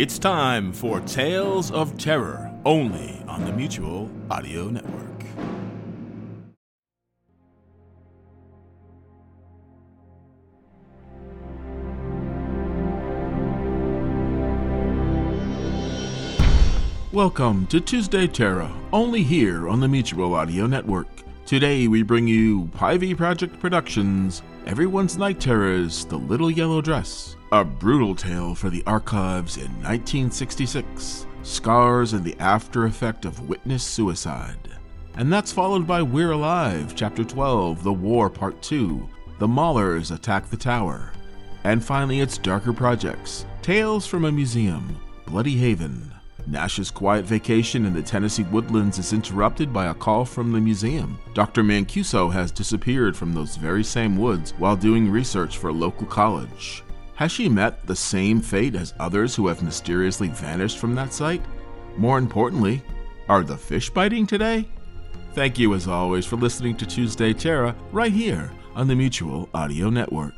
It's time for Tales of Terror, only on the Mutual Audio Network. Welcome to Tuesday Terror, only here on the Mutual Audio Network. Today we bring you Pivy Project Productions, Everyone's Night Terrors, The Little Yellow Dress, a brutal tale for the archives in 1966, scars and the after effect of witness suicide. And that's followed by We're Alive, Chapter 12, The War Part 2, The Maulers Attack the Tower. And finally, it's Darker Projects, Tales from a Museum, Bloody Haven. Nash's quiet vacation in the Tennessee woodlands is interrupted by a call from the museum. Dr. Mancuso has disappeared from those very same woods while doing research for a local college. Has she met the same fate as others who have mysteriously vanished from that site? More importantly, are the fish biting today? Thank you as always for listening to Tuesday Terror right here on the Mutual Audio Network.